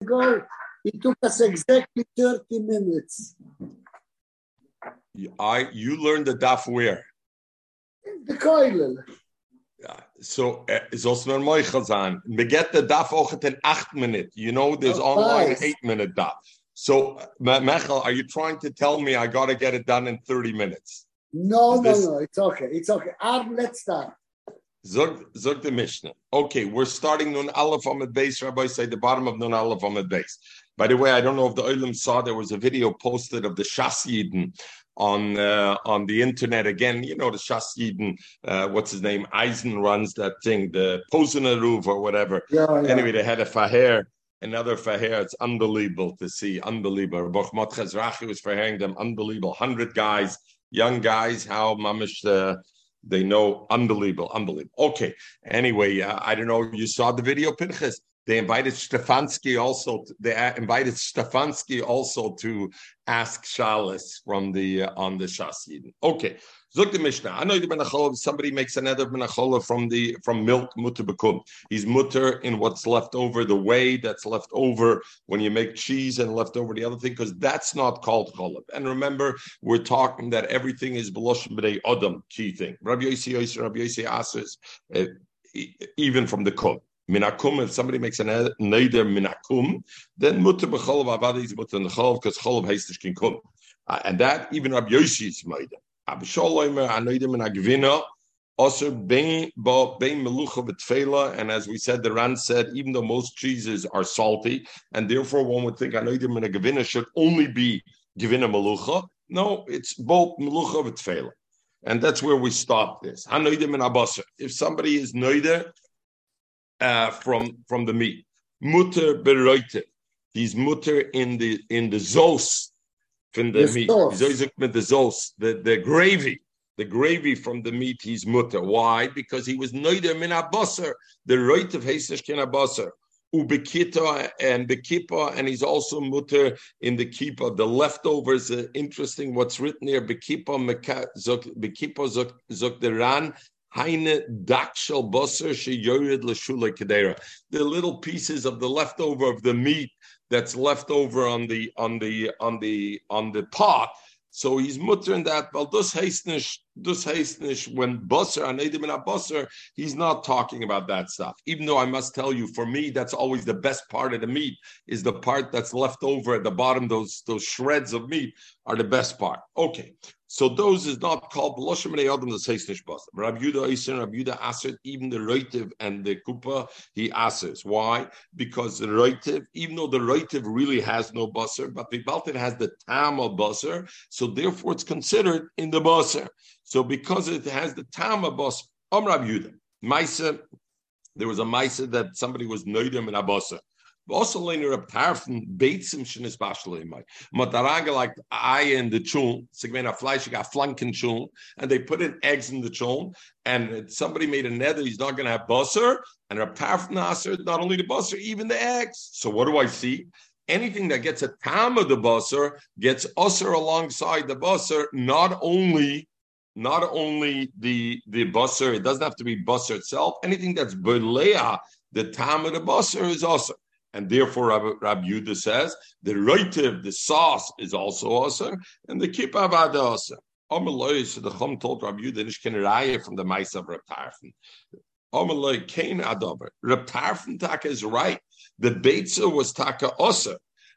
ago. It took us exactly 30 minutes. I you learned the daf where? The koilel. Yeah. So eh, it's also not Moichazan. We get the daf auch in eight minute. You know, there's Of online course. eight minute daf. So Me- Mechel, are you trying to tell me I got to get it done in 30 minutes? No, Is no, this- no. It's okay. It's okay. Arm, let's start. Zog, zog the Mishnah. Okay, we're starting Nun Aleph Amid base. Rabbi say the bottom of Nun Aleph Amid base. By the way, I don't know if the Olim saw there was a video posted of the Shas Yidden on uh, on the internet again. You know the Shas Yidden, uh, what's his name? Eisen runs that thing, the Posenaruv or whatever. Yeah, yeah. Anyway, they had a faher, another faher. It's unbelievable to see, unbelievable. Bochmot Chezrachi was fahearing them, unbelievable. Hundred guys, young guys, how mamish uh, they know, unbelievable, unbelievable. Okay. Anyway, uh, I don't know. You saw the video, Pinchas. They invited Stefanski also. To, they uh, invited Stefanski also to ask Shalis from the uh, on the Shas. Okay. Look the Mishnah. I know the Menacholov, somebody makes another Menacholov from the from milk mutter bekum. He's mutter in what's left over, the whey that's left over when you make cheese and left over the other thing, because that's not called cholov. And remember, we're talking that everything is belosh b'nei adam, key thing. Rabbi Yossi Yossi, Rabbi Yossi asks, uh, even from the kum. Minakum, if somebody makes an neder minakum, then mutter b'cholov avadi is mutter because cholov heißt kin kum. Uh, and that even Rabbi Yossi is made. Abisholoimer anoidim in agvina, also bein melucha v'tfela, and as we said, the Ran said, even though most cheeses are salty, and therefore one would think anoidim in a gavina should only be gavina melucha. No, it's both melucha v'tfela. And that's where we stop this. Hanoidim in abasa. If somebody is noider uh, from from the meat, mutter beroite. He's mutter in the in the zos from the The meat. sauce. He's always with the zos, the, the gravy. The gravy from the meat, he's mutter. Why? Because he was noider min abasar, the right of Hesish kin abasar. Ubekita and the kippa, and he's also mutter in the kippa. The leftovers, uh, interesting what's written here. Bekippa, meka- zok- bekippa zok, zok the ran, Heine dakshel basar sheyored kedera. The little pieces of the leftover of the meat that's left over on the on the on the on the pot. So he's muttering that. Well, dus heistnish, dus heistnish. When basar anedim in a basar, he's not talking about that stuff. Even though I must tell you, for me, that's always the best part of the meat. Is the part that's left over at the bottom. Those those shreds of meat are the best part. Okay, so those is not called b'loshim b'nei adam the heistnish basar. Rabbi Yuda Eisen, Rabbi Yuda Aser, even the roitiv and the kupa, he asers. Why? Because the roitiv, even though the roitiv really has no basar, but the baltin has the tam of basar, so therefore it's considered in the basar. So because it has the tam of basar, Om Rabbi Yuda, Maisa, there was a Maisa that somebody was noidim in a basar. Also, later a tarfen beitsim shenis bashalimai. Mataranga like I in the chul, segment of fleisch got flanken chul, and they put in eggs in the chul, and somebody made a nether, he's not going to have basar, and a tarfen aser, not only the basar, even the eggs. So what do I see? Anything that gets a tam of the basar gets usser alongside the basar, not only not only the the basar, it doesn't have to be basar itself. Anything that's belea, the tam of the basar is also. And therefore, Rabbi, Rabbi Yudah says the roitiv, the sauce, is also also, and the kippah avada also. Amaloi, so the Chum told Rabbi Yudah, Nishkin Raya from the mice of Reb Tarfon. Amaloi, Kain Adover. Reb Tarfon Taka is right. The Beitza was Taka also.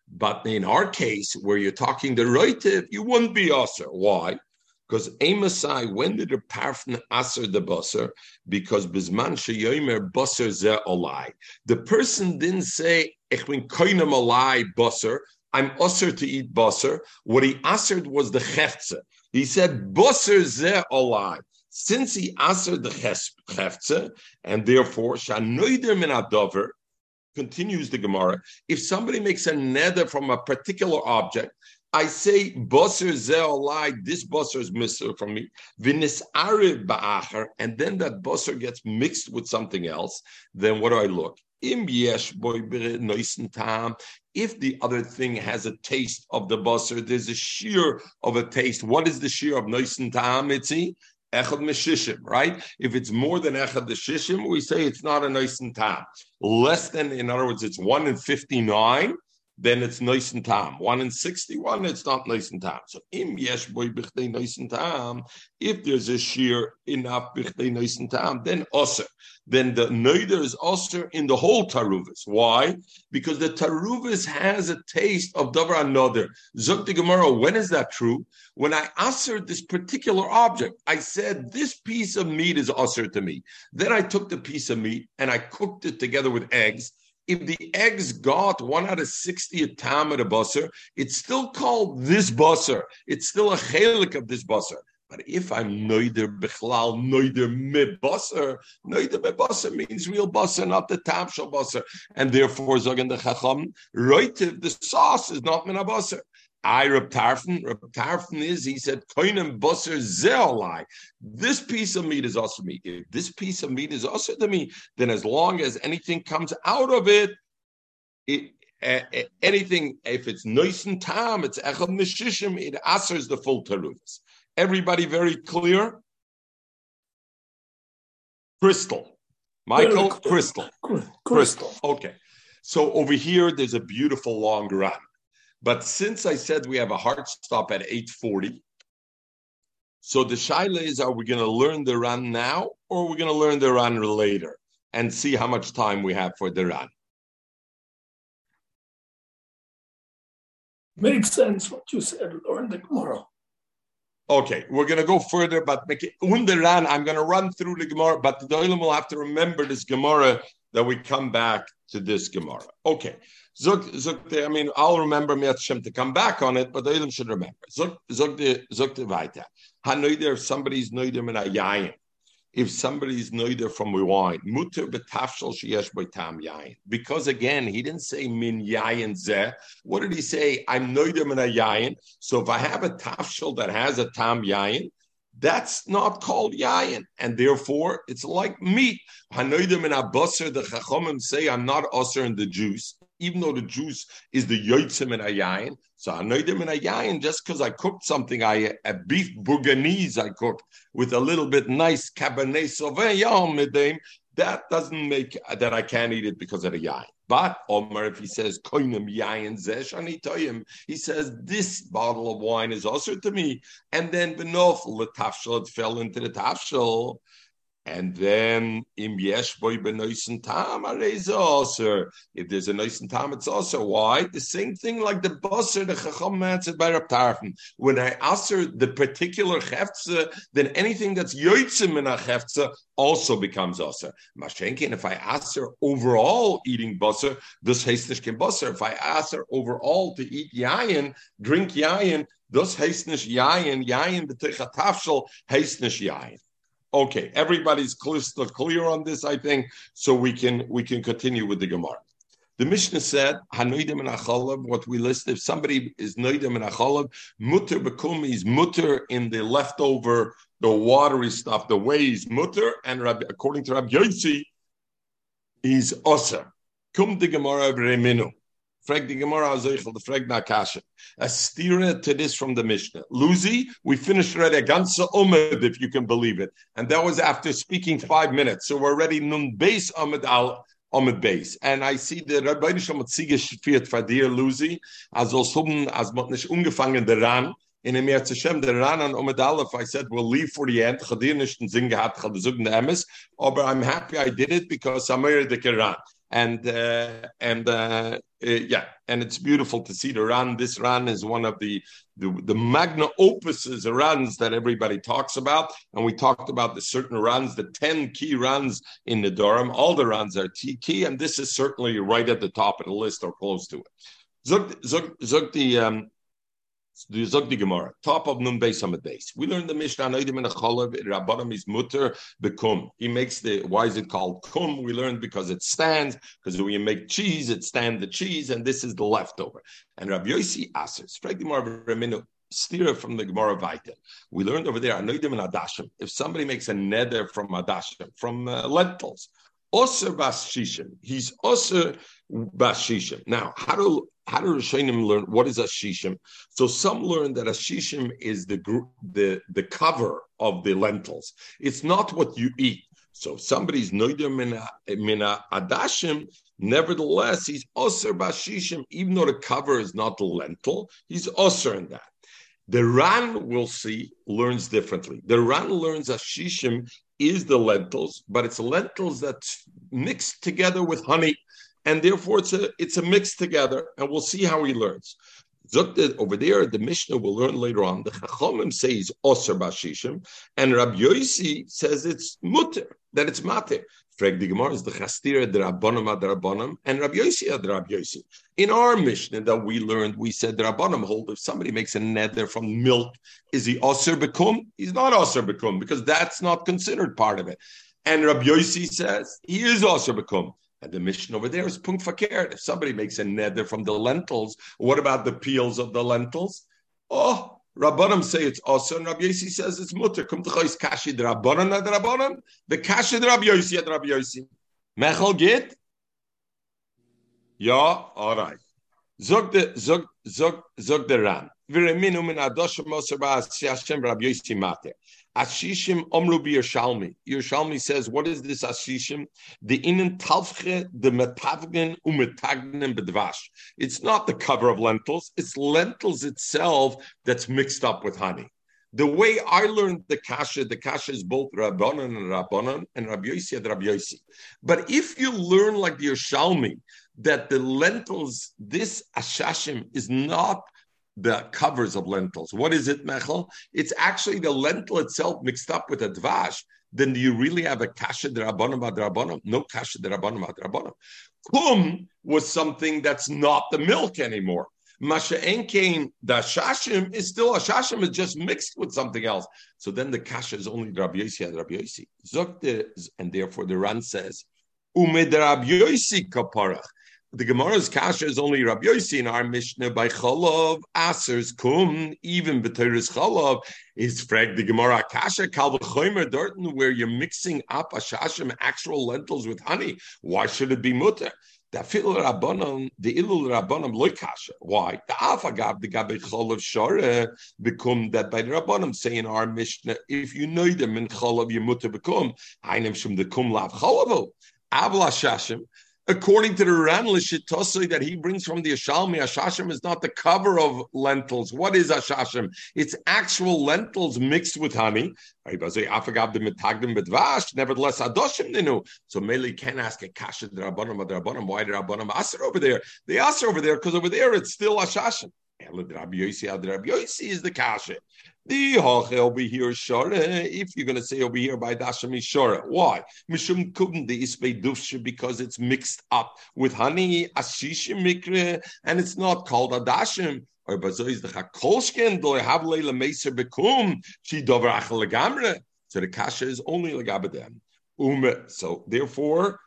But in our case, where you're talking the roitiv, you wouldn't be also. Why? Because Amosai, when did the parfn aser the basar? Because bisman sheyomer basar ze olai. The person didn't say ich bin koinem olai basar. I'm usher to eat basar. What he asered was the cheftze. He said basar ze olai. Since he asered the cheftze, and therefore shanoider min adover, continues the Gemara. If somebody makes a nether from a particular object, I say basar zeolai, this basar is missing from me. Vinis ba'acher, and then that basar gets mixed with something else. Then what do I look? Im yesh boy tam. If the other thing has a taste of the basar, there's a shear of a taste. What is the shear of noisen tam? Mitzi Echad Meshishim, right? If it's more than Echad Meshishim, we say it's not a nice tam. Less than, in other words, it's one in 59, then it's nice and tam. One in 61, it's not nice and tam. So im yesh boy bichdei nice and tam, if there's a shear enough bichdei nice and tam, then osir. Then the neider is osir in the whole taruvis. Why? Because the taruvis has a taste of davar another. Zuk the Gemara, when is that true? When I answered this particular object, I said, this piece of meat is osir to me. Then I took the piece of meat and I cooked it together with eggs if the eggs got one out of 60 a busser, it's still called this busser. It's still a chelik of this busser. But if I'm noider bechlal, noider me busser, noider me busser means real busser, not the tamshal busser. And therefore, zogen the chacham, right, the sauce is not min busser. I. Reb Tarfon is he said koinem busser zeolai. This piece of meat is also meat. If this piece of meat is also to me, then as long as anything comes out of it, it uh, anything if it's nice and tam, it's echad neshishim, it answers the full tarufs. Everybody very clear. Crystal, Michael, crystal, crystal. Okay, so over here there's a beautiful long run. But since I said we have a hard stop at 840, so the shaila is, are we going to learn the Ran now or are we going to learn the Ran later and see how much time we have for the Ran? Makes sense what you said, learn the Gemara. Okay, we're going to go further, but when the run, I'm going to run through the Gemara, but the Olam will have to remember this Gemara that we come back to this Gemara. Okay, Zog, zog, I mean, I'll remember me Hashem to come back on it, but the Olam should remember. The, zog, the weiter. Hanoider, if somebody's noider in a yayin, if somebody's noider from wine, mutter betafshal sheyesh tam yayin. Because again, he didn't say min yayin zeh. What did he say? I'm noider in a yayin. So if I have a tafshal that has a tam yayin, that's not called yayin, and therefore it's like meat. Hanoidim in abusser, the chachomim say I'm not usher in the juice even though the juice is the yotzim and yayin, So I know them in yayin just because I cooked something, I a beef bourguignon I cooked with a little bit nice cabernet sauvignon that doesn't make that I can't eat it because of the yayin. But Omar, if he says koinim yayin zesh anitoyim, he says this bottle of wine is also to me, and then benof letafshel it fell into the tafshel. And then im yesh boy benoisen tam also. If there's a nice tam, it's also why the same thing like the bosser the chacham answered by Rab Tarfon. When I answer the particular cheftze, then anything that's yoitzim in a cheftze also becomes also. Mashenkin, if I answer overall eating bosser, this heißt can bosser. If I answer overall to eat yayin, drink yayin, this heißt nicht yayin, yayin b'teicha tafshel heißt nicht yayin. Okay, everybody's crystal clear on this, I think, so we can we can continue with the Gemara. The Mishnah said, "Hanoidim and What we list, if somebody is noidim and achalav, mutter bekum is mutter in the leftover, the watery stuff. The way is mutter, and Rabbi, according to Rabbi Yossi, he's oser. Kum the Gemara Reminu. Frag the Gemara Azoichel, the Frag Nakasha. A stira to this from the Mishnah. Luzi, we finished already a ganze umad, if you can believe it. And that was after speaking five minutes. So we're already nun base umad al umad base. And I see the Rabbi Nisham Tzige Shfiat Fadir Luzi, as also as mot nicht ungefangen der Ran. in dem März Hashem, der Ran an Omed Aleph, I said, we'll leave for the end. Chadir nicht einen Sinn gehabt, Chadazug Emes. Aber I'm happy I did it because I'm the Quran and uh, and uh, uh, yeah, and it's beautiful to see the Ran. This Ran is one of the the, the magna opuses runs that everybody talks about, and we talked about the certain runs, the ten key runs in the Durham. All the runs are key, and this is certainly right at the top of the list or close to it. Zog, zog, zog the um, Zog the Gemara, top of Nun Beis Hamad. We learned the Mishnah, Noidim in a Cholav, Rabbanim is mutter bekum. He makes the, why is it called kum? We learned because it stands, because when you make cheese, it stands the cheese, and this is the leftover. And Rabbi Yossi Spreg the Gemara, steer from the Gemara Vaita. We learned over there, Anoidim and Adashim. If somebody makes a nether from Adashim, from uh, lentils, Osir Bashishim. He's Osir Bashishim. Now, how do how do Rishonim learn what is a shishim? So some learn that a shishim is the the the cover of the lentils. It's not what you eat. So somebody's noider mina, mina adashim, nevertheless, he's osir bashishim, even though the cover is not the lentil, he's osir in that. The Ran, we'll see, learns differently. The Ran learns that shishim is the lentils, but it's lentils that's mixed together with honey, and therefore it's a it's a mix together, and we'll see how he learns. Over there, the Mishnah will learn later on. The Chachamim says Osir Bashishim, and Rabbi Yossi says it's mutter, that it's mater. Frag the Gemara is the Chastira the Rabbanim ad Rabbanim, and Rabbi Yossi ad Rabbi Yossi. In our Mishnah that we learned, we said the Rabbanim hold if somebody makes a neder from milk, is he Osir Bekum? He's not Osir Bekum because that's not considered part of it. And Rabbi Yossi says he is Osir Bekum. And the mission over there is fakir. If somebody makes a nether from the lentils, what about the peels of the lentils? Oh, Rabbanim say it's also, and Rabbi Yossi says it's mutter. Come to chois kashi the Rabbanim ad Rabbanim, the kashi the Rabbi Yossi ad Rabbi Yossi. Mechel git? Yeah, all right. Zog the zog zog zog the ran. Vireminu min adoshim moser ba'as Hashem Rabbi Yossi mater. Ashishim Omru Yerushalmi. Yerushalmi says, what is this Ashishim? The inen talfche, the metavgen umetagnen bedvash. It's not the cover of lentils, it's lentils itself that's mixed up with honey. The way I learned the kasha, the kasha is both Rabbanan and Rabbanan and Rabbi Yossi and Rabbi Yossi. But if you learn like the Yerushalmi, that the lentils, this ashashim is not the covers of lentils. What is it, Mechel? It's actually the lentil itself mixed up with a dvash. Then do you really have a kasha derabanim adrabanim? No kasha derabanim adrabanim. Kum was something that's not the milk anymore. Masha enkein the shashim is still a shashim is just mixed with something else. So then the kasha is only Rabbi Yosi and. And therefore the Ran says, Umed kaparach the Gemara's kasha is only Rabbi Yossi in our Mishnah by Cholov Asers Kum, even B'Teres Cholov is frag the Gemara kasha Kal V'Chomer Dorten, where you're mixing up ashashim actual lentils with honey. Why should it be mutter? The fil rabbanon, the ilul rabbanon loy kasha. Why? The afagav the gabe cholov shore become that by the rabbanon say in our Mishnah, if you know them in cholov you mutter become, I einem shum the kum lav cholovo. Avla shashim according to the Ran Lishitosoi that he brings from the Ashalmi, Ashashim is not the cover of lentils. What is Ashashim? It's actual lentils mixed with honey. Nevertheless, Adoshim Ninu. So Meli can ask a kasha the Rabbanim, why Rabbanim Aser over there? They Aser over there because over there it's still Ashashim. Rabbi Yossi is the kasha. The hoche over here shore. If you're going to say over here by dashami shore, why? Mishum kubn the isbei dufshe because it's mixed up with honey ashishim mikre and it's not called adashim. Or bazois the chakolshken do have leila meser bekum she dover achel legamre. So the kasha is only legabedem. Um, so therefore,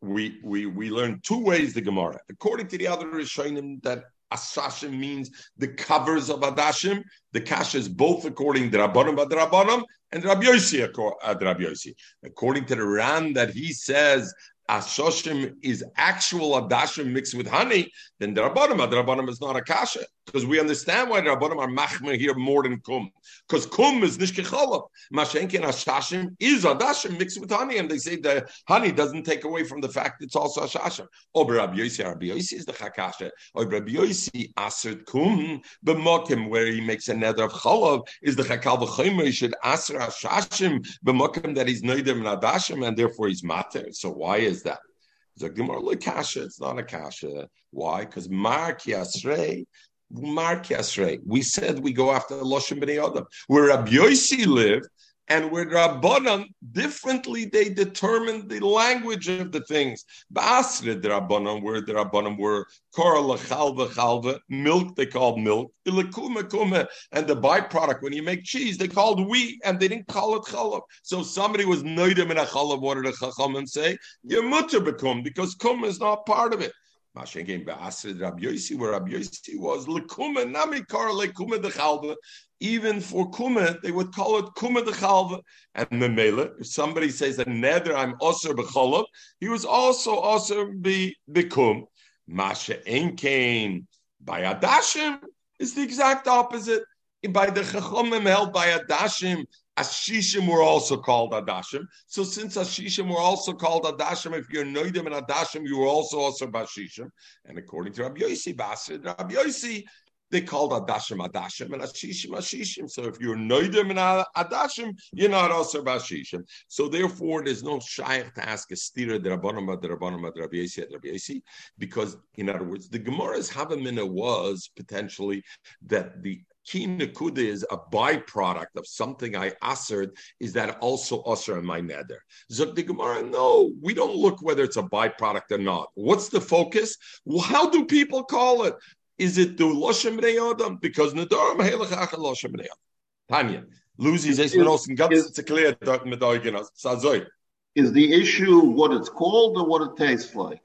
we we we learn two ways the Gemara. According to the other Rishonim, that Asashim means the covers of Adashim. The kasha is both according to Rabbanim and Rabbi Yossi uh, Rabbi Yossi. According to the Ran that he says Ashoshim is actual Adashim mixed with honey, then the Rabbanim, the Rabbanim is not a kasha. Because we understand why the Rabbanim are machmer here more than kum. Because kum is nishke cholav. Mashenkin Ashashim is Adashim mixed with honey. And they say the honey doesn't take away from the fact it's also Ashashim. Or Rabbi Yossi, Rabbi Yossi is the chakasha. Or Rabbi Yossi asert kum, b'mokim, where he makes a nether of cholav, is the chakal v'chomer, he should aser Ashashim, b'mokim that he's and Adashim, and therefore he's mater. So why is that? It's not a kasha. Why? Because Mark Yasrei, Mark Yasrei. We said we go after Loshim Bnei Adam. Where Rabbi Yossi lived, and where Rabbanan, differently they determined the language of the things. Ba'asre the Rabbanan, where the Rabbanan were korah chalva chalva, milk they called milk, ilakuma kuma, and the byproduct when you make cheese they called wheat, and they didn't call it chalav. So somebody was noidim in a chalav. What did the chachamim say? You mutter become because kum is not part of it. Mashen Ba'asr Rabbi Yossi, where Rabbi Yossi was Lekuma Namikar Lekuma de Chalva. Even for Kuma, they would call it Kuma de Chalva. And Memela, if somebody says that Nether I'm Osir B'Cholov, he was also Osir B'Kum. Masha Enkain by Adashim is the exact opposite. By the Chachomim held by Adashim, Ashishim were also called Adashim. So since Ashishim were also called Adashim, if you're Noidim and Adashim, you were also also Bashishim. And according to Rabbi Yossi Basid, Rabbi Yossi, they called Adashim Adashim and Ashishim Ashishim. So if you're Noidim and Adashim, you're not also Bashishim. So therefore, there's no shaykh to ask a stira Rabbanama, the Rabbi Yossi, because in other words, the Gemara's Havamina was potentially that the Ki Nakuda is a byproduct of something I assered. Is that also usher in my nether? Zok the Gemara, no, we don't look whether it's a byproduct or not. What's the focus? Well, how do people call it? Is it do Loshem Adam? Because Nadarim Helachach Loshem Adam. Tanya, Lucy's Esmeros and Gabs, it's a clear Sazoy. Is the issue what it's called or what it tastes like?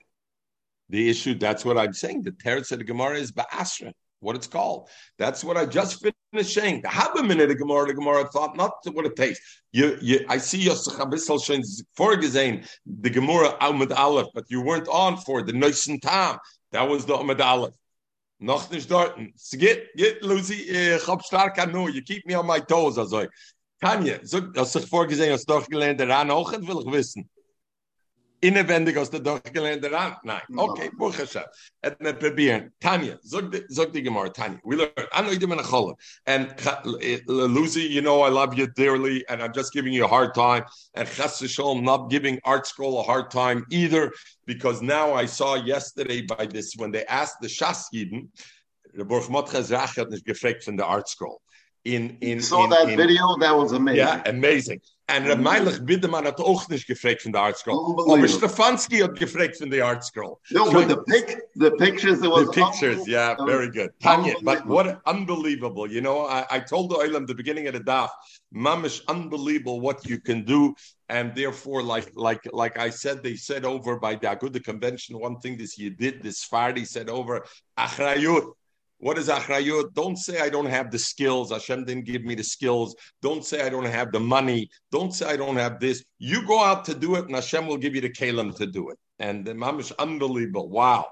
The issue, that's what I'm saying. The Teretz of the Gemara is Ba'asra what it's called. That's what I just finished saying. The minute the Gemara, the Gemara thought not what it takes. You, you, I see your Sachabissal vorgesehen, the Gemara Ahmed Aleph, but you weren't on for the Neusen Tam. That was the Ahmed Aleph. Noch nicht dort. Get, get, Lucy, ich hab stark an You keep me on my toes, also. Tanja, so, hast du vorgesehen, hast du doch gelernt, der auch, will ich wissen. Inwendig aus der durchgelernte Rand. Nein. Okay, Buch Hashem. Et me probieren. Tanya, zog die Gemara, Tanya. We learn. I know you didn't call And eh, Lucy, you know I love you dearly, and I'm just giving you a hard time. And Chas Shalom, not giving ArtScroll a hard time either, because now I saw yesterday by this, when they asked the Shas Yidden, the Baruch Motcha Zach hat nicht gefragt von der ArtScroll. In, in, you saw in, that in, video? That was amazing. Yeah, amazing. En Reb Meilich Biderman hat auch nicht gefragt von der Art Scroll. Aber Stefanski hat gefragt von der Art Scroll. No, so, but the, pic, the pictures, The pictures, yeah, very good. Tanya, but what unbelievable. You know, I, I told the Oilam the beginning of the daf, mamish unbelievable what you can do. And therefore, like like like I said, they said over by the Aguda convention, one thing this you did, this Fardi said over, achrayut, what is achrayut? Don't say I don't have the skills. Hashem didn't give me the skills. Don't say I don't have the money. Don't say I don't have this. You go out to do it, and Hashem will give you the kalim to do it. And the mamish unbelievable. Wow.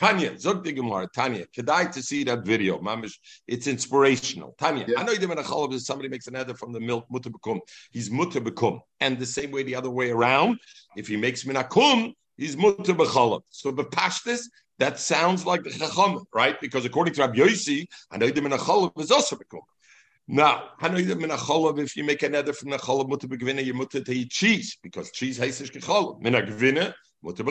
Tanya, Zog Gemara, Tanya, kedai to see that video. Mamish, it's inspirational. Tanya, yeah. I know you did a somebody makes an edit from the milk, mutter bekum. He's mutter bekum. And the same way the other way around, if he makes minakum, he's becholov. So the pashtis, that sounds like the Chacham, right? Because according to Rabbi Yossi, Hanoidim a Cholav is also Bekum. Now, Hanoidim a Cholav, if you make a nether from the Cholav, Mutter Begvina, you mutter to eat cheese, because cheese is Cholav. Min a Gvina, Mutter.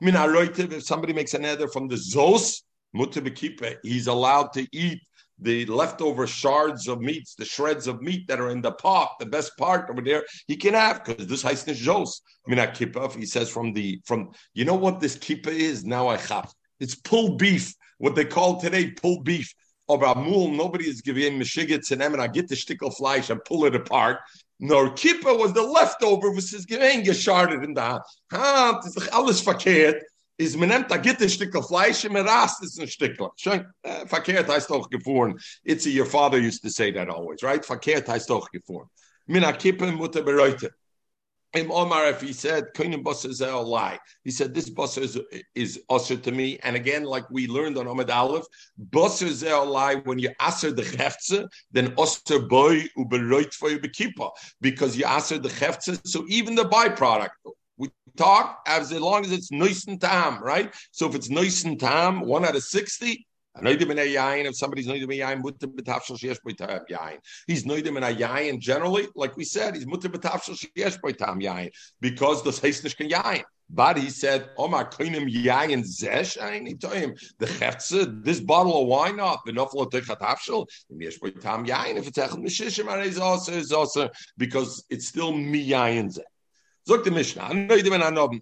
Min a Roitiv, if somebody makes a nether from the Zos, Mutter Bekipe, he's allowed to eat the leftover shards of meats, the shreds of meat that are in the pot, the best part over there, he can have because this heisnes jos. Mina kippah, he says from the from you know what this kippah is now I have. It's pulled beef, what they call today pulled beef. Of Amul, nobody is giving meshigitz and I get the stickel flesh and pull it apart. Nor kippah was the leftover, was his giving sharded in the ha, this is alles verkehrt is man a gitte Stückel Fleisch und man rast es ein Stückel. Schön, äh, verkehrt heißt auch gefahren. It's your father used to say that always, right? Verkehrt heißt auch gefahren. Min a kippe mutter bereute. Im Omar, if he said, Koinim Bossa is a lie. He said, this Bossa is, is to me. And again, like we learned on Ahmed Aleph, Bossa is a lie when you answer the Cheftze, then usher boy ubereut for you bekipa. Because you answer the Cheftze, so even the byproduct, talk as long as it's nice and tam, right? So if it's nice and tam, one out of 60, if somebody's. He's noidim in a yain generally, like we said, he's mutter betafshel sheyesh b'tam yain because the heisnish can yain. But he said, Omar koinim yain zesh told him the chetze, this bottle of wine not enough lo techatafshel yesh b'tam yain. If it's echad mishishim, is also is also because it's still mi yain Look the Mishnah.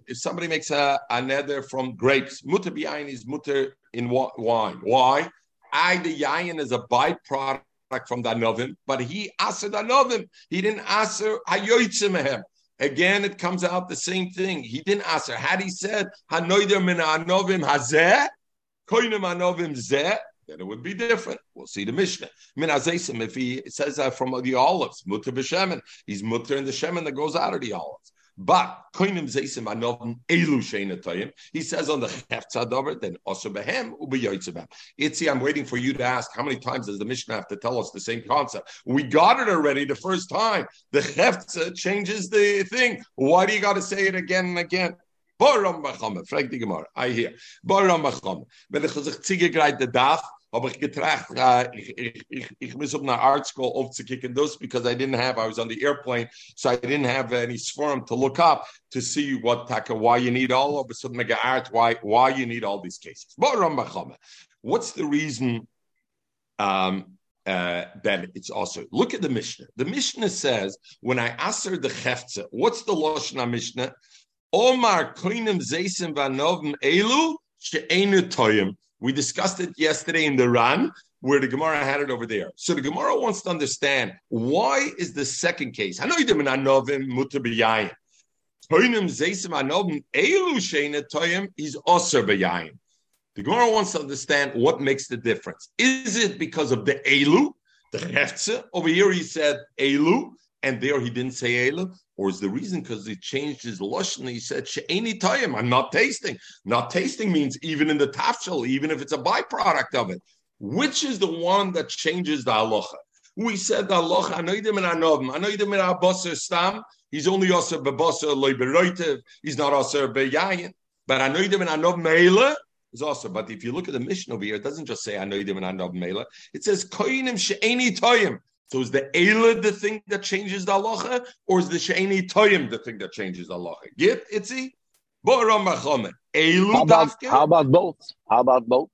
If somebody makes a, a nether from grapes, mutter biyayin is mutter in wine. Why? I the yayin is a byproduct from the novim, but he answered the novim. He didn't answer hayoytzimehem. Again, it comes out the same thing. He didn't ask her. Had he said, Hanoider min anovim hazeh, koinim anovim zeh, then it would be different. We'll see the Mishnah. Min hazesim, if he says that from the olives, mutter b'shemen, he's mutter in the shemen that goes out of the olives. But koinim zeisim anovim elu sheinatayim. He says on the cheftzadavar, then also behem ubeyotzebem. Itzi, I'm waiting for you to ask how many times does the Mishnah have to tell us the same concept? We got it already the first time. The cheftza changes the thing. Why do you got to say it again and again? Baram bachame, frag die Gemara. I hear. Baram bachame. Wenn ich zige greit der Daf, habe ich getracht, uh, ich, ich, ich, ich muss auf eine ArtScroll aufzukicken this because I didn't have, I was on the airplane, so I didn't have any sforum to look up to see what taka, why you need all of a sudden art, why, why you need all these cases. What's the reason um, uh, that it's also look at the Mishnah. The Mishnah says when I answer the chefza, what's the lashon Mishnah? Omar koinim zeisim vanovim elu she'enu toyim. We discussed it yesterday in the Ran, where the Gemara had it over there. So the Gemara wants to understand why is the second case? I know you didn't b'yayin. Toinim zeisim anovim elu she'enu toyim is b'yayin. The Gemara wants to understand what makes the difference. Is it because of the elu, the hefze? Over here he said elu, and there he didn't say elu. Or is the reason because he changed his lashon? He said she'eni. I'm not tasting. Not tasting means even in the tafshel, even if it's a byproduct of it. Which is the one that changes the halacha? We said the halacha anoidim and anovim. Anoidim and abasar stam. He's only aser bebasar loiberoitiv. He's not aser beyayin. But anoidim and anovim meila is also. But if you look at the mission over here, it doesn't just say anoidim and anovim meila. It says koinim she'eni tayim. So is the Eila the thing that changes the halacha, or is the Sheini Toyim the thing that changes the halacha? Get itzi? How about, how about both? How about both?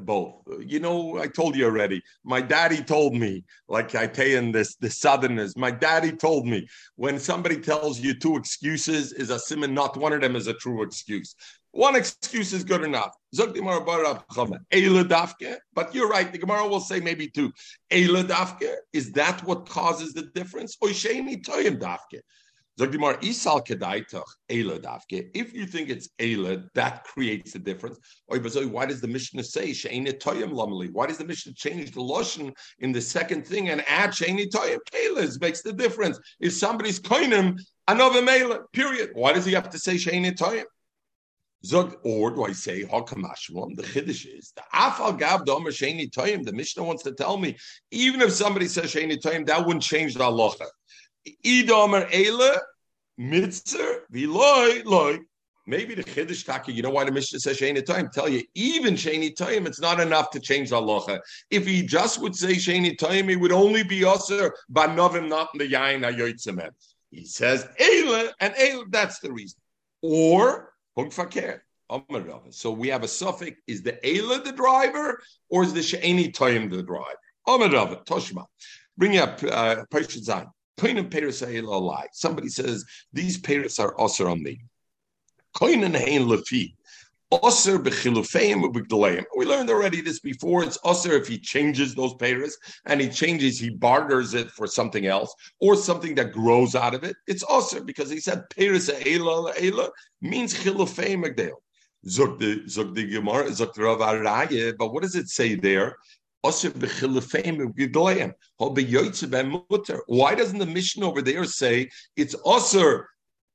Both. You know, I told you already. My daddy told me, like I pay in this the southerners. My daddy told me when somebody tells you two excuses is a simon, not one of them is a true excuse. One excuse is good enough. But you're right. The Gemara will say maybe two. Is that what causes the difference? If you think it's Eila, that creates the difference. Why does the Mishnah say Why does the Mishnah change the Lashon in the second thing and add Sheini Toyim? Eila makes the difference. If somebody's koinim, another Mela, period. Why does he have to say Sheini Toyim? Zog, or do I say Hakamashmalam? The Chiddush is the Afal Gab Domer Sheni Toyim. The Mishnah wants to tell me, even if somebody says Sheni Toyim, that wouldn't change the halacha. Idomer Eila Mitzer Viloy Loy. Maybe the Chiddush Taki, you know why the Mishnah says Sheni Toyim? Tell you, even Sheni Toyim, it's not enough to change the halacha. If he just would say Sheni Toyim, it would only be Yosser Banovim, not in the Yain Ayotzemem. He says Eila, and Eila, that's the reason. Or so we have a suffix: is the Ela the driver, or is the She'eni Toyim the driver? Omer Toshma. Bring up uh, Zain. Koinen Peres lie. Somebody says these Peres are also on me. Koinen Hein Lefi. Osir b'chilufeim u'b'gdaleim. We learned already this before. It's osir if he changes those payers and he changes, he barters it for something else or something that grows out of it. It's osir because he said payers eila eila means chilufeim agdale. Zog the zog the Rav Araye, but what does it say there? Why doesn't the mission over there say it's osir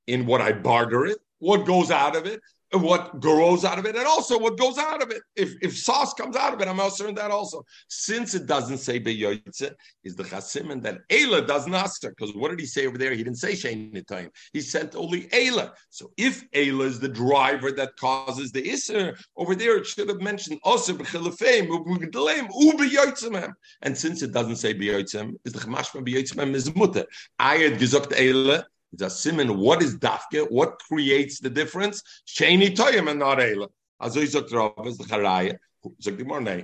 in what I barter it? What goes out of it? What grows out of it and also what goes out of it. If if sauce comes out of it, I'm also in that also. Since it doesn't say beyoytze, is the chasim and that Ela does not ask because what did he say over there? He didn't say shein time. He sent only Ela. So if Ela is the driver that causes the iser over there, it should have mentioned also u'beyoytzem. And since it doesn't say beyoytzem, is the chamashma beyoytzem is mutter. I had gesagt Ela. It's a simon. What is dafke? What creates the difference? Sheni toyim and not eila. Azoy zotrav is the the.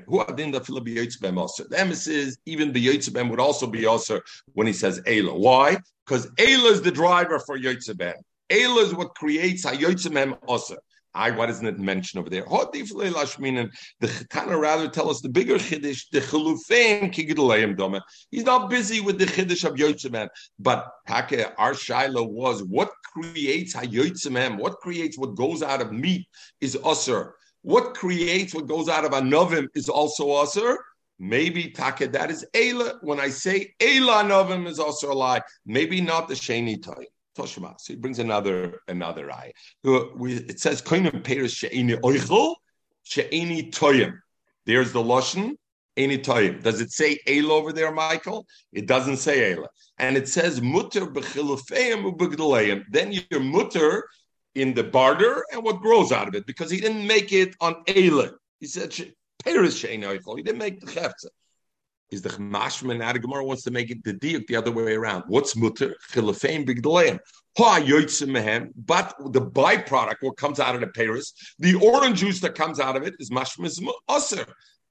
Who adin the fila biyotzbem also. The emes is even biyotzbem would also be also when he says eila. Why? Because eila is the driver for yotzbem. Eila is what creates hayotzbem also. I, why doesn't it mention over there? The Chetana rather tell us the bigger Chiddush, the Chelufein Kigidaleim Dome. He's not busy with the Chiddush of Yotzimem. But Take, our Shiloh was what creates Hayotzimem, what creates what goes out of meat is Usser. What creates what goes out of Anovim is also Usser. Maybe Take, that is Eila. When I say Eila Anovim is also a lie, maybe not the Sheni time. Toshma. So he brings another another eye. It says koinim peris she'eni oichel she'eni toyim. There's the lashon eni toyim. Does it say ela over there, Michael? It doesn't say ela, and it says mutter bechilufeim ubegdaleim. Then you're mutter in the barter and what grows out of it because he didn't make it on ela. He said peris she'eni oichel. He didn't make the chefza is the mashman now the Gemara wants to make it the diuk the other way around. What's mutter? Chilafein bigdaleim. But the byproduct, what comes out of the Paris, the orange juice that comes out of it is mashmas usr.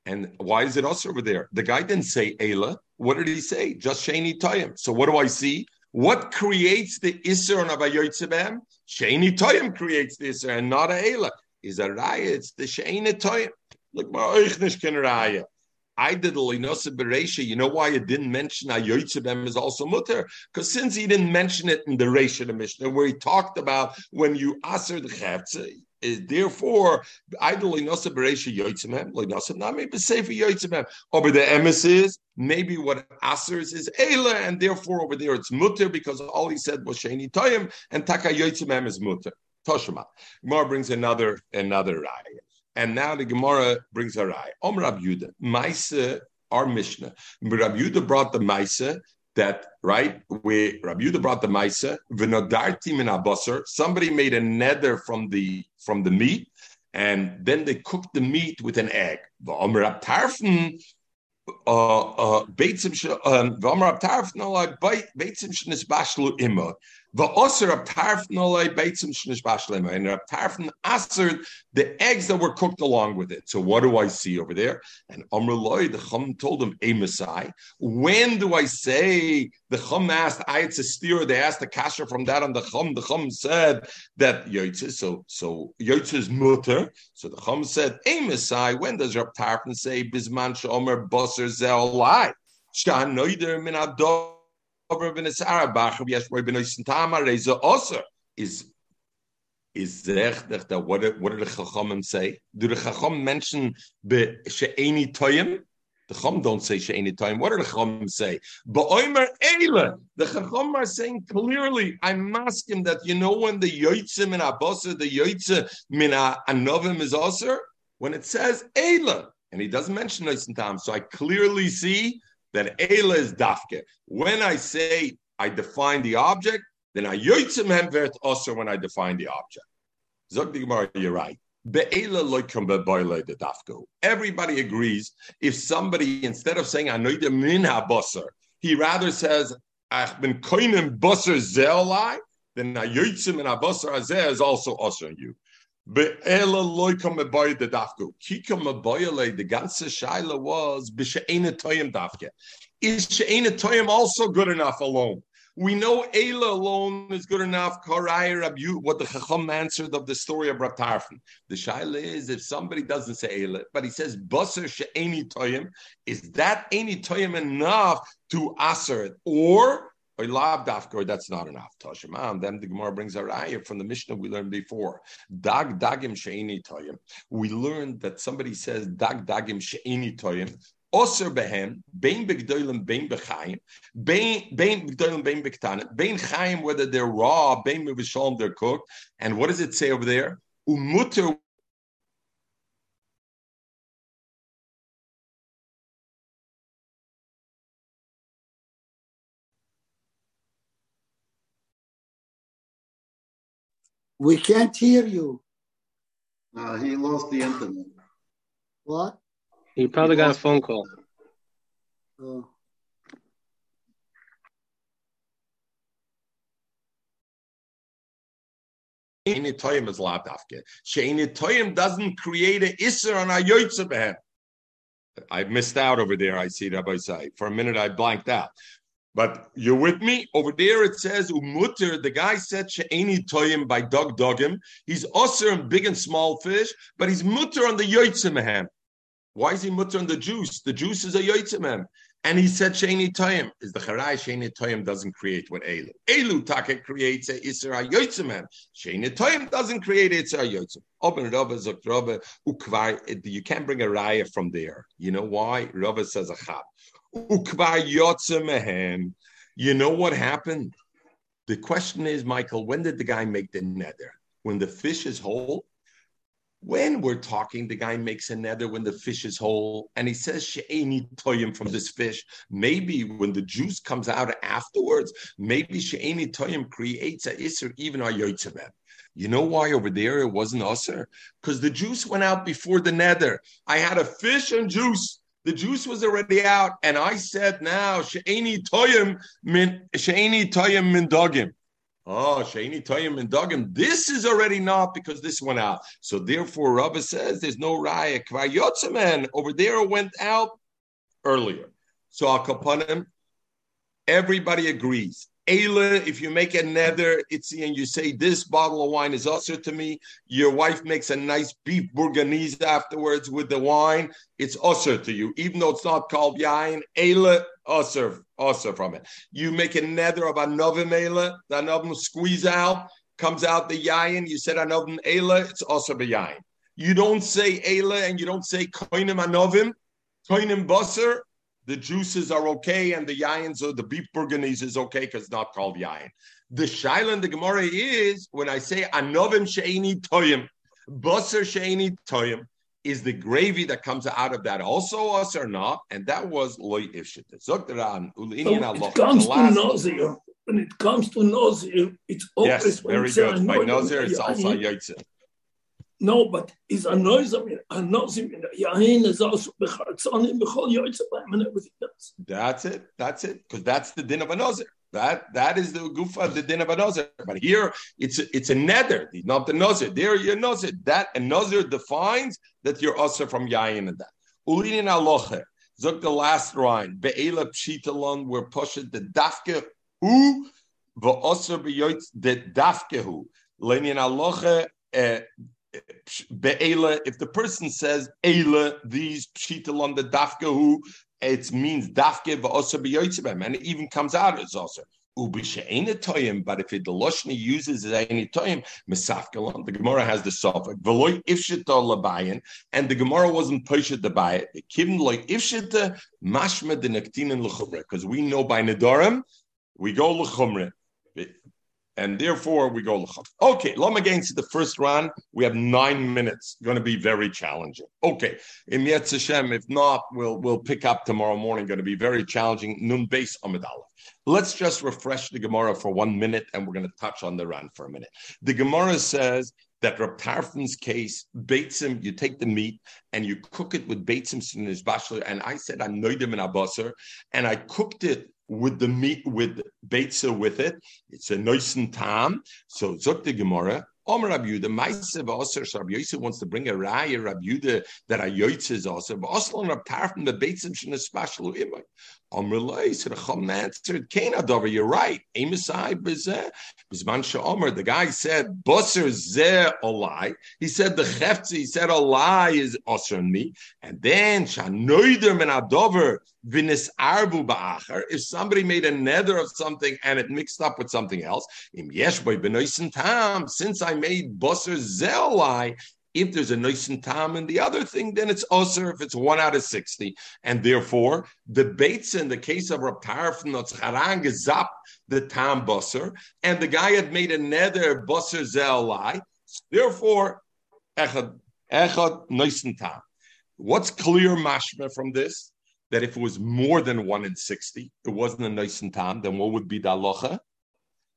And why is it usr over there? The guy didn't say Ela. What did he say? Just Shani Toyim. So what do I see? What creates the Isser on Abayotzebem? Shani Toyim creates the Isser and not a Ela. Is a Raya, it's the Shani Toyim. Look, Ma'oichnish can Raya. I did a linosa beresha. You know why it didn't mention ayotzebem is also mutter? Because since he didn't mention it in the Reisha the Mishnah, where he talked about when you aser the chavtze, eh, is therefore idle linosa beresha yotzebem, linosa nami b'sefer yotzebem. Over the emissaries, maybe what asers is ela, and therefore over there it's mutter because all he said was sheni toyim, and taka is mutter. Toshima. Gemara brings another another raya. And now the Gemara brings a rai. Om Rab Yuda, Maisa, our Mishnah. Rab Yuda brought the Maisa that, right, where Rab Yuda brought the Maisa, Vinodarti min abasar, somebody made a nether from the from the meat, and then they cooked the meat with an egg. Om Rab Tarfon, uh, uh, Beitzim, um, Om Rab Tarfon, like Beitzim Shnis Bashlu Imah. osir of tarfn olay beitzim shnish bashlema. And Rab Tarfon answered the eggs that were cooked along with it. So what do I see over there? And Amrullah, the Chum told him, a Messiah. When do I say the Chum asked, I it's a steer, they asked the kasha from that on the Chum. The Chum said that Yotze, so so Yotze is mutter. So the Chum said, a Messiah. When does Rab Tarfon say Bisman Shomer Bosser Zel Lai? Shah Noider min Ador Er is is that what what did the Chachamim say? Do the Chacham mention be she'eni toyim? The Chum don't say she'eni toyim. What do the Chacham say? Ba'omer eile. The Chacham are saying clearly, I'm asking that you know when the yoytze min abosser, the yoytze min anovim is also when it says eile, and he doesn't mention Noisin Tam. So I clearly see that Eila is dafke. When I say I define the object, then I yoitzim hemvert also when I define the object. Zog the Gemara, you're right. Everybody agrees if somebody, instead of saying Anoida min ha he rather says I've been koinem busser zelai, then Ayotzim and Abasar Azeh is also usher you. Be'ela loika meboy the dafku. Kika meboyale, the ganze shaila was b'she'ena toyim dafke. Is she'ena toyim also good enough alone? We know Ela alone is good enough. Karai Rabu, what the Chacham answered of the story of Rav Tarfon. The shaila is if somebody doesn't say Ela, but he says Basar she'eni toyim, is that any toyim enough to aser it? Or or lav dafka, that's not enough. Tashimam. Then the Gemara brings a raya from the Mishnah we learned before. Dag dagim sheini toyim. We learned that somebody says dag dagim sheini toyim. Oser behem, bein begdoilim, bein bechayim, bein begdoilim, bein bektanim, bein chayim, whether they're raw, bein mivishom, they're cooked. And what does it say over there? Umuter We can't hear you. Uh, he lost the internet. What? He probably got a phone call. Oh. Sheini Toyim is Latafke. Sheini Toyim doesn't create an Isser on a Yoitzabehem. I missed out over there, I see Rabbi Say. For a minute, I blanked out. But you're with me? Over there it says umutter. The guy said she'eni toyim by dog dogim. He's usher big and small fish, but he's mutter on the yotzim Why is he mutter on the juice? The juice is a yotzim and he said Sheni Toyim. Is the Charai Sheni Toyim doesn't create what Elu. Elu Taka creates a Isra Yotzimem. Sheni Toyim doesn't create Isra Yotzim. Open Rabba Zok Rabba Ukvar. You can't bring a raya from there. You know why? Rabba says a chab. You know what happened? The question is, Michael, when did the guy make the nether? When the fish is whole? When we're talking, the guy makes a nether when the fish is whole, and he says she'eni toyim from this fish. Maybe when the juice comes out afterwards, maybe she'eni toyim creates a isser even a yotzebem. You know why over there it wasn't usher? Because the juice went out before the nether. I had a fish and juice. The juice was already out, and I said now she'eni toyim min she'eni toyim min dogim. Oh, Shaini Toyim and Dogim. This is already not because this went out. So therefore, Rabbi says there's no raya. Kvayotzeman over there went out earlier. So Al Kapanim, everybody agrees. Ayla, if you make another it's and you say this bottle of wine is also to me. Your wife makes a nice beef bourguignon afterwards with the wine. It's also to you, even though it's not called yain. Ayla, also, also from it. You make another of anovim Ayla, the anovim squeeze out, comes out the yain. You said anovim Ayla, it's also the yain. You don't say Ayla and you don't say koinim anovim, koinim basar the juices are okay and the yayins or the beef bourguignon is okay because it's not called yayin. The shaila in the Gemara is when I say anovim sheini toyim, basar sheini toyim, is the gravy that comes out of that also us or not? And that was loy ifshit. Ulinian It comes to nazir. When it comes to nazir, it's always yes, very good. By nazir, it's also yaitze. No, but is a noise of a noise in Yahin is also Bechartzanim Bechol Yoitzabim and everything else. That's it. That's it. Because that's the din of a nozir. That that is the gufa of the din of a nozir. But here it's a, it's a nether, not the nozir. There you're nozir. That a nozir defines that you're also from Yahin and that. Ulinin aloche. Zok the last line. Be'ela pshitalon were pushed the dafke hu v'oser b'yoitz the dafke hu. Lenin aloche eh, Be'ela, if the person says Ela, these pshita on the dafka who it means dafke v'osa b'yotzebem, and it even comes out as also. Toyim, but if it, the Loshni uses any toyim, Mesafkalon, the Gemara has the suffix. Veloy ifshita labayin, and the Gemara wasn't pushed to buy it. Kivin loy ifshita mashma the nektin and because we know by Nedarim, we go l'chumre and therefore we go l'cham. Okay, Lom against the first round. We have nine minutes. Going to be very challenging. Okay, in Yetz Hashem, if not, we'll we'll pick up tomorrow morning. Going to be very challenging. Nun base amidala. Let's just refresh the Gemara for one minute, and we're going to touch on the Ran for a minute. The Gemara says that Rab Tarfon's case, Beitzim, you take the meat and you cook it with Beitzim bachelor. And I said, I'm noidim in abasar, and I cooked it with the meat with beitza with it. It's a and tam. So zok the Gemara. Omer Rabbi Yehuda, Ma'asev Aser, Rabbi Yosef wants to bring a raya, Rabbi Yehuda, that a Yoitz is also, but also Rabbi Tarfon, the Beitzim Shnespashlu Imay. Chum answered, Kain Adover, you're right. Amisai Bezeh, Bizman Sha'omer, the guy said, Busser Zeh Olai. He said, the Cheftzi, he said, Olai is Osir me. And then, Shanoider Men Adover, Vinis Arbu Ba'acher. If somebody made a nether of something and it mixed up with something else, Im Yeshboy Benoisen Tam, since I made Busser Zeh Olai, if there's a nice and tam and the other thing, then it's usher if it's one out of 60. And therefore, the baits in the case of Raptar from the is up the tam busser, and the guy had made another busser zelai. Therefore, echad, echad, nice and tam. What's clear mashma from this? That if it was more than one in 60, it wasn't a nice and tam, then what would be the alocha?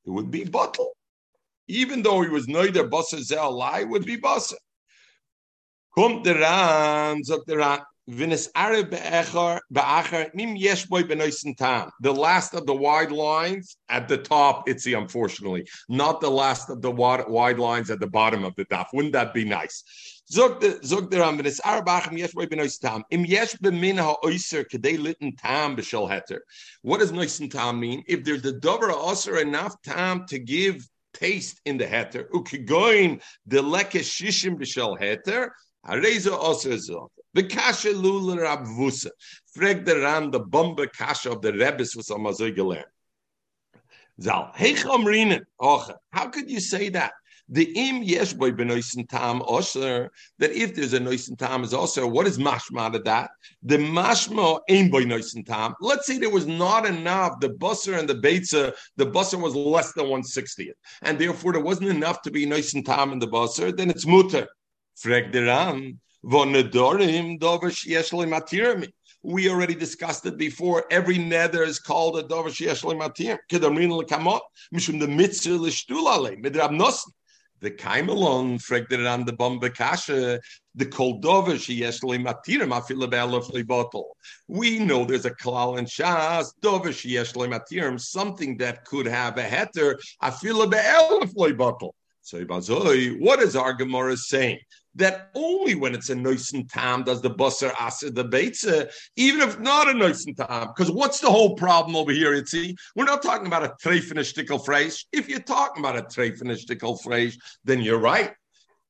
It would be bottle. Even though he was neither basar zelai, would be basar. Kommt der Ran, sagt der Ran, wenn es Arab be'acher, mim yesh boy benoisen tam. The last of the wide lines at the top, it's the unfortunately, not the last of the wide lines at the bottom of the daf. Wouldn't that be nice? Zog the zog Ran, it's arbach im yesh boy benois tam. Im yesh bemin ha oiser litten tam b'shel heter. What does noisen tam mean? If there's the dover oser enough time to give taste in the heter, ukigoin the leke shishim b'shel heter, The kasha lul rab vusa. Frag the Ran, the bomba kasha of the Rebbe's was on mazoy. Zal, oche. How could you say that? The im yesh boy benoisen tam osher that if there's a noisen tam is also what is mashma to that? The mashma aim boy noisen tam. Let's say there was not enough. The busser and the beitza, the busser was less than one sixtieth, and therefore there wasn't enough to be noisen tam in the busser. Then it's mutter. We already discussed it before. Every nether is called a dover sheyesh matir. Kedamrin lekamot mishum the mitzvah l'shtulale midrab nosn. The kaim alone fraged on the bomba kasha. The koldover sheyesh matirim afila be'elef bottle. We know there's a klal and shas dover sheyesh matirim, something that could have a heter afila be'elef bottle. So what is our Gemara saying? That only when it's a noisen tam does the busser asa the beitza, even if not a noisen tam. Because what's the whole problem over here? See, we're not talking about a treifenishtical phrase. If you're talking about a treifenishtical phrase, then you're right.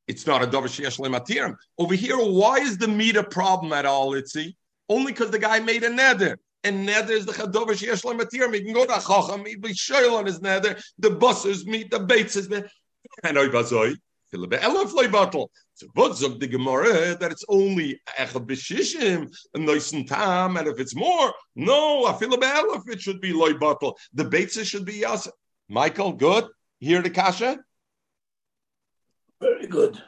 It's not a dover matirim. Over here, why is the meat a problem at all? Itzi? Only because the guy made a nether and nether is the chadover sheyesh. He can go to chacham, he be shoyl on his nether. The bussers meet the baits and oibazoi. So what zog the Gemara that it's only echad b'shishim and noisen tam, and if it's more, no, I feel if it should be loy bottle. The beitza should be yas. Michael, good. Hear the kasha. Very good.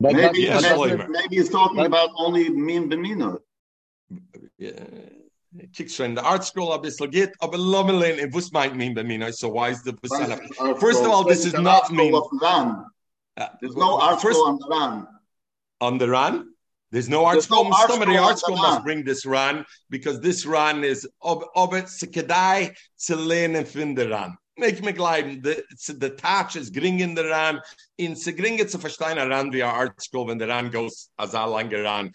Maybe, Yes, maybe, maybe he's talking about only min b'mino. Yeah. Kicks in the ArtScroll a bissel geht, aber Lommelin, it was might mean by me, so why is the? First of all, this is not mean. Uh, There's no art First, on the Ran. on the Ran. There's no art There's no school. art Somebody school art school must run. bring this Ran because this Ran is ob obet sekedai to learn and find the Ran. Make me glide. The touch is gring in the Ran. In se gring it's a verstein Ran via ArtScroll when the Ran goes as a longer run.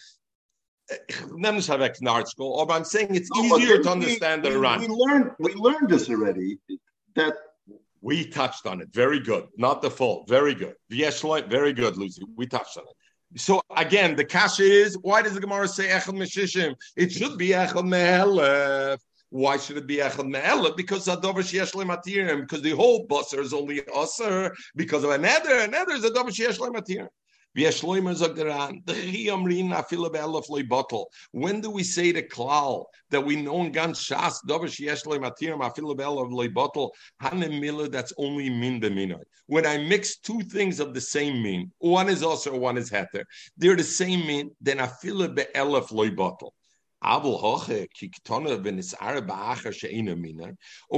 Nem nicht weg in ArtScroll, but I'm saying it's No, easier we- to understand we, the Ran. We learned we learned this already. That We touched on it. Very good. Not the full. Very good. V'yeshloim, Very good, Lucy. We touched on it. So again, the kasha is why does the Gemara say echad meshishim? It should be echad mehelef. Why should it be echad mehelef? Because adover sheyesh matirim. Because the whole busser is only usser because of another. Another is adover sheyesh matirim. The. When do we say the klal that we know in gan shas dover sheyesh matirim afila be'elef loy bottle? Hanem mila, that's only min b'minoi. When I mix two things of the same mean, one is also one is heter. They're the same mean, then I feel a be'elef loy bottle. Over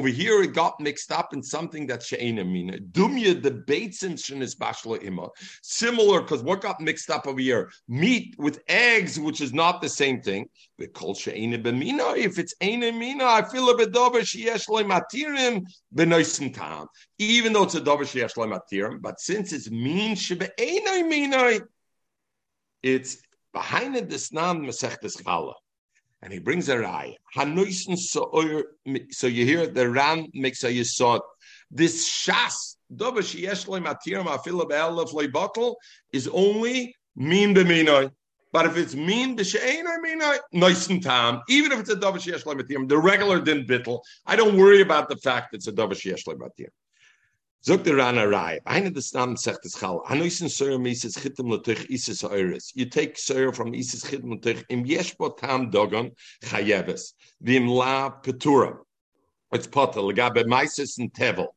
here, it got mixed up in something that she'ena mina. Dumya the beitzim shenis bashla ima. Similar, because what got mixed up over here? Meat with eggs, which is not the same thing. We call she'ena b'mina. If it's ena mina, I feel a bedover sheyesh matirim b'noisen tam. Even though it's a dover sheyesh matirim, but since it's mean she'be'ena mina, it's behind the this nam mesechtes chala. And he brings a raya. So you hear the Ran makes a yisod. This shas dover sheyesh loy matirim afil be'elef loy bottle is only mean b'minoi. But if it's mean b'she'enoi minoi, noisen tam. Even if it's a dover sheyesh loy matirim, the regular din bittel, I don't worry about the fact it's a dover sheyesh loy matirim. Zog der Rana Rai. Eine des Namen sagt es Chal. Anoisen Soyer Mises Chittim Latuch Isis Eures. You take Soyer from Isis Chittim Latuch im Yeshbo Tam Dogon Chayeves. Vim La Petura. It's Potter. Legabe Meises and Tevel.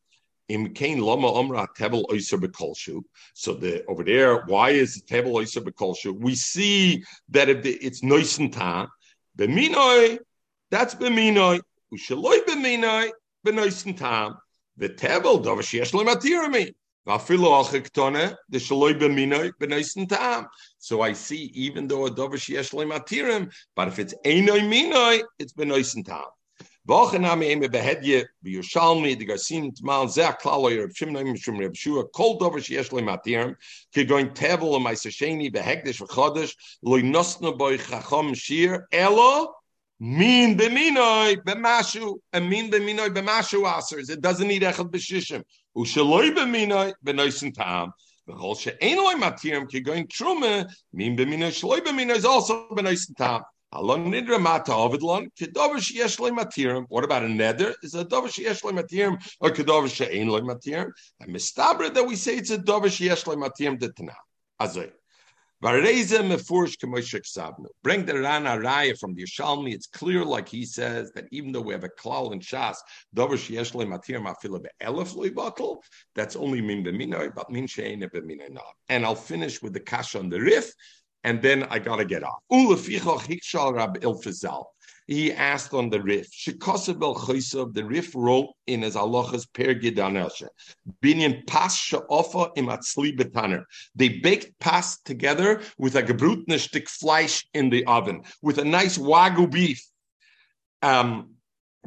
Im Kain Loma Omra Tevel Oyser Bekolshu. So the over there, why is the Tevel Oyser Bekolshu? We see that if the, it's Noisen Tam, Beminoi, that's Beminoi. Ushaloi Beminoi, Benoisen Tam. The table, dover sheyesh lo matirami. Vafilu alchiktone, the shaloi b'minoi b'noisen tam. So I see, even though a dover sheyesh lo matirim, but if it's einoi minoi, it's b'noisen tam. Tmal Klalo Shua Kol Matirim Going V'Chodesh Loi Nosna Boy Shir Elo Min b'minoi b'mashu and min b'minoi b'mashu asers. It doesn't need echad b'shishim. Ushaloi b'minoi b'noisin tam. V'chol she'ein loy matirim ki going trume min b'minoi shaloi b'minoi is also b'noisin tam. Alon nidra mata ovidlon kedover sheyesh loy matirim. What about a neder? Is a dover sheyesh loy matirim or kedover she'ein loy matirim? And mistabra that we say it's a dover sheyesh loy matirim detana. Azay. Bring the Rana Raya from the Yishalmi. It's clear, like he says, that even though we have a klal and shas, that's only min b'minoi, but min she'ene b'minoi And I'll finish with the kasha on the Rif, and then I got to get off. He asked on the riff. Rif. Shekosabel Choisav, the Rif wrote in his halachas per Gidanesha. Binyan pas she'ofa imatzli betaner. They baked pas together with a gebrutne stick fleisch in the oven, with a nice wagyu beef. Um,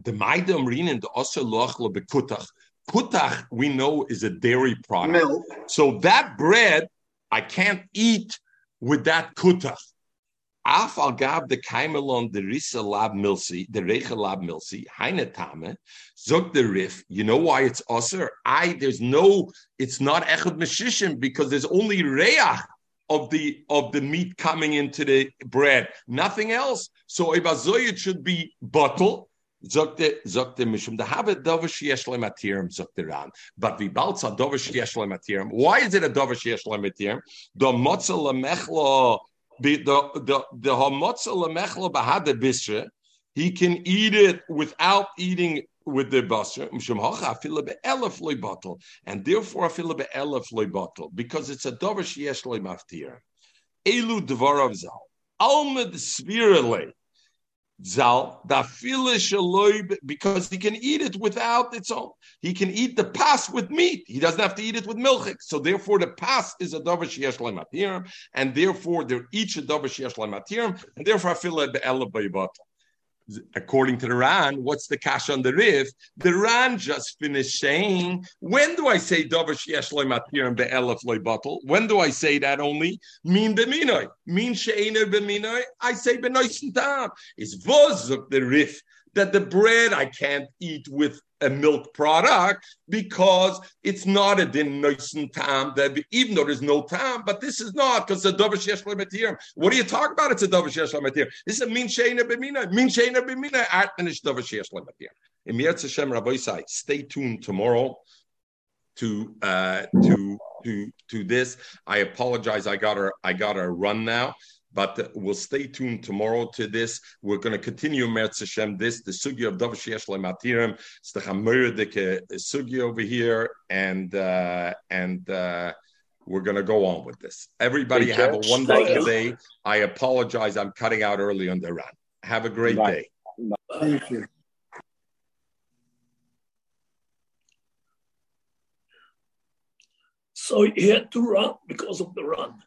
the Maidam Rin and the Osalochla bekutach. Kutach, we know, is a dairy product. Milk. So that bread, I can't eat with that kutach. Af gab de kaimelon de risa lab milsi, de recha lab milsi, heine tame, zog the Rif. You know why it's usher? I there's no, it's not echad meshishim because there's only reach of the of the meat coming into the bread, nothing else. So it should be bottle. Mishum the have a dover sheyesh lematirim but. Why is it a dover sheyesh lematirim? The motzel lemechlo the the the hamotza lemechla bahada bisra, he can eat it without eating with the basra. And therefore, because it's a dover sheyesh maftir. Elu dvarav zal almad spirale. Zal because he can eat it without its own. He can eat the pas with meat. He doesn't have to eat it with milchik. So therefore, the pas is a davar sheyesh and therefore they're each a davar sheyesh and therefore I feel like the according to the Ran, what's the cash on the Rif? The Ran just finished saying, when do I say Dover Sheyesh Loy Matir and Be'elef Loy Bottle? When do I say that only? Mean Beminoy. Mean She'ener Beminoy. I say Benoy Sintam. It's Voz of the Rif that the bread I can't eat with a milk product because it's not a din noisen tam that even though there's no tam, but this is not because a davar lematirim. What are you talking about? It's a davar sheyesh lematirim. This is a min sheina b'mina, min sheina b'mina, atmanish davar sheyesh lematirim. In Yetz Hashem Rabbi stay tuned tomorrow to uh, to to to this. I apologize. I got her. I got her run now but we'll stay tuned tomorrow to this. We're going to continue Meretz Hashem this, the sugi of Davar Sheyesh Matirim. It's the Chamuridike sugi over here, and uh, and uh, we're going to go on with this. Everybody Thank have you. a wonderful day. I apologize. I'm cutting out early on the run. Have a great Bye. day. Thank you. So he had to run because of the run.